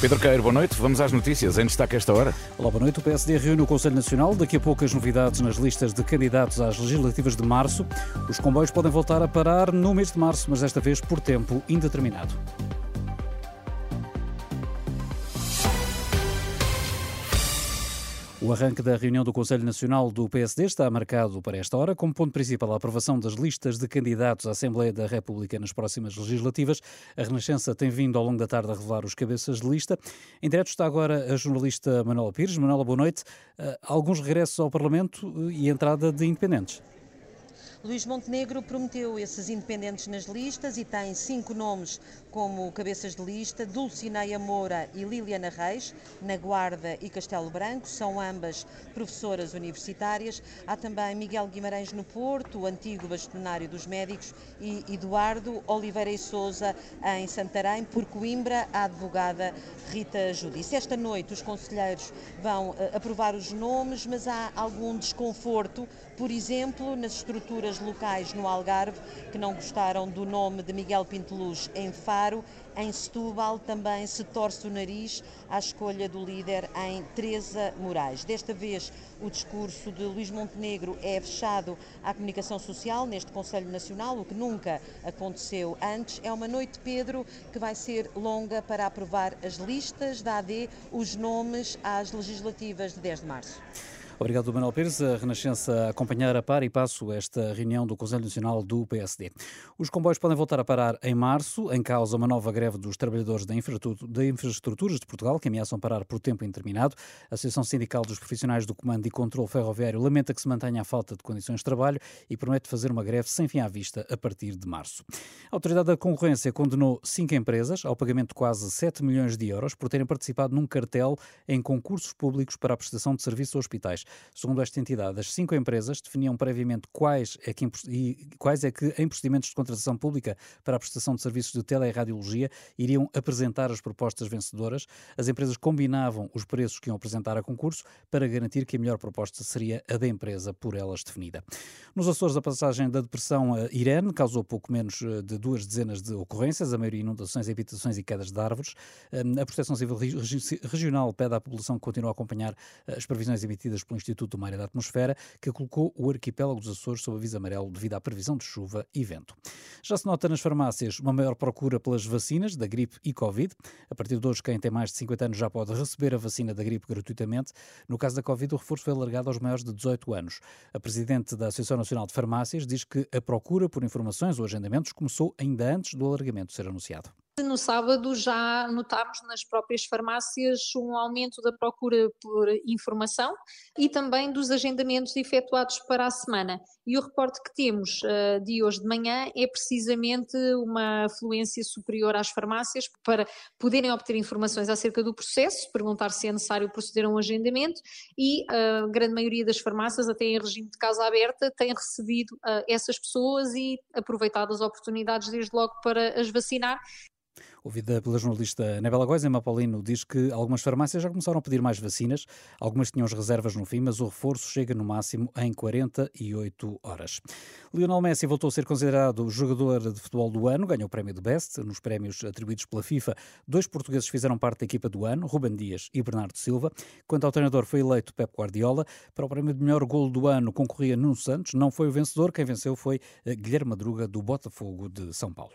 Pedro Queiro, boa noite. Vamos às notícias. Em destaque esta hora. Olá, boa noite. O PSD reúne o Conselho Nacional. Daqui a pouco as novidades nas listas de candidatos às legislativas de março. Os comboios podem voltar a parar no mês de março, mas desta vez por tempo indeterminado. O arranque da reunião do Conselho Nacional do PSD está marcado para esta hora, como ponto principal a aprovação das listas de candidatos à Assembleia da República nas próximas legislativas. A Renascença tem vindo ao longo da tarde a revelar os cabeças de lista. Em direto está agora a jornalista Manuela Pires. Manuela, boa noite. Uh, alguns regressos ao Parlamento e entrada de independentes. Luís Montenegro prometeu esses independentes nas listas e tem cinco nomes como cabeças de lista: Dulcineia Moura e Liliana Reis, na Guarda e Castelo Branco, são ambas professoras universitárias. Há também Miguel Guimarães no Porto, o antigo bastonário dos médicos, e Eduardo Oliveira e Souza em Santarém, por Coimbra, a advogada Rita Judice. Esta noite os conselheiros vão uh, aprovar os nomes, mas há algum desconforto, por exemplo, nas estruturas locais no Algarve que não gostaram do nome de Miguel Pinteluz em Faro. Em Setúbal também se torce o nariz à escolha do líder em Teresa Moraes. Desta vez o discurso de Luís Montenegro é fechado à comunicação social neste Conselho Nacional, o que nunca aconteceu antes. É uma noite, Pedro, que vai ser longa para aprovar as listas da AD, os nomes às legislativas de 10 de março. Obrigado, Manuel Pires. A Renascença a acompanhar a par e passo esta reunião do Conselho Nacional do PSD. Os comboios podem voltar a parar em março, em causa uma nova greve dos trabalhadores da infraestruturas de Portugal, que ameaçam parar por tempo indeterminado. A Associação Sindical dos Profissionais do Comando e Controlo Ferroviário lamenta que se mantenha a falta de condições de trabalho e promete fazer uma greve sem fim à vista a partir de março. A Autoridade da Concorrência condenou cinco empresas ao pagamento de quase 7 milhões de euros por terem participado num cartel em concursos públicos para a prestação de serviços a hospitais. Segundo esta entidade, as cinco empresas definiam previamente quais é que, e quais é que em procedimentos de contratação pública para a prestação de serviços de teleradiologia iriam apresentar as propostas vencedoras. As empresas combinavam os preços que iam apresentar a concurso para garantir que a melhor proposta seria a da empresa por elas definida. Nos Açores, a passagem da depressão Irene causou pouco menos eh, de duas dezenas de ocorrências, a maioria inundações, habitações e quedas de árvores. A Proteção Civil Regional pede à população que continue a acompanhar eh, as previsões emitidas pelo Instituto do Mar e da Atmosfera, que colocou o arquipélago dos Açores sob aviso amarelo devido à previsão de chuva e vento. Já se nota nas farmácias uma maior procura pelas vacinas da gripe e Covid. A partir de hoje, quem tem mais de 50 anos já pode receber a vacina da gripe gratuitamente. No caso da Covid, o reforço foi alargado aos maiores de 18 anos. A presidente da Associação Nacional de Farmácias diz que a procura por informações ou agendamentos começou ainda antes do alargamento ser anunciado. No sábado já notámos nas próprias farmácias um aumento da procura por informação e também dos agendamentos efetuados para a semana. E o reporte que temos uh, de hoje de manhã é precisamente uma afluência superior às farmácias para poderem obter informações acerca do processo, perguntar se é necessário proceder a um agendamento e a grande maioria das farmácias, até em regime de casa aberta, tem recebido uh, essas pessoas e aproveitado as oportunidades desde logo para as vacinar Ouvida pela jornalista Anabela Góes, Emma Paulino diz que algumas farmácias já começaram a pedir mais vacinas, algumas tinham as reservas no fim, mas o reforço chega no máximo em 48 horas. Lionel Messi voltou a ser considerado jogador de futebol do ano, ganhou o prémio de Best nos prémios atribuídos pela FIFA. Dois portugueses fizeram parte da equipa do ano, Ruben Dias e Bernardo Silva. Quanto ao treinador, foi eleito Pep Guardiola. Para o prémio de melhor golo do ano concorria Nuno Santos, não foi o vencedor, quem venceu foi eh, Guilherme Madruga, do Botafogo de São Paulo.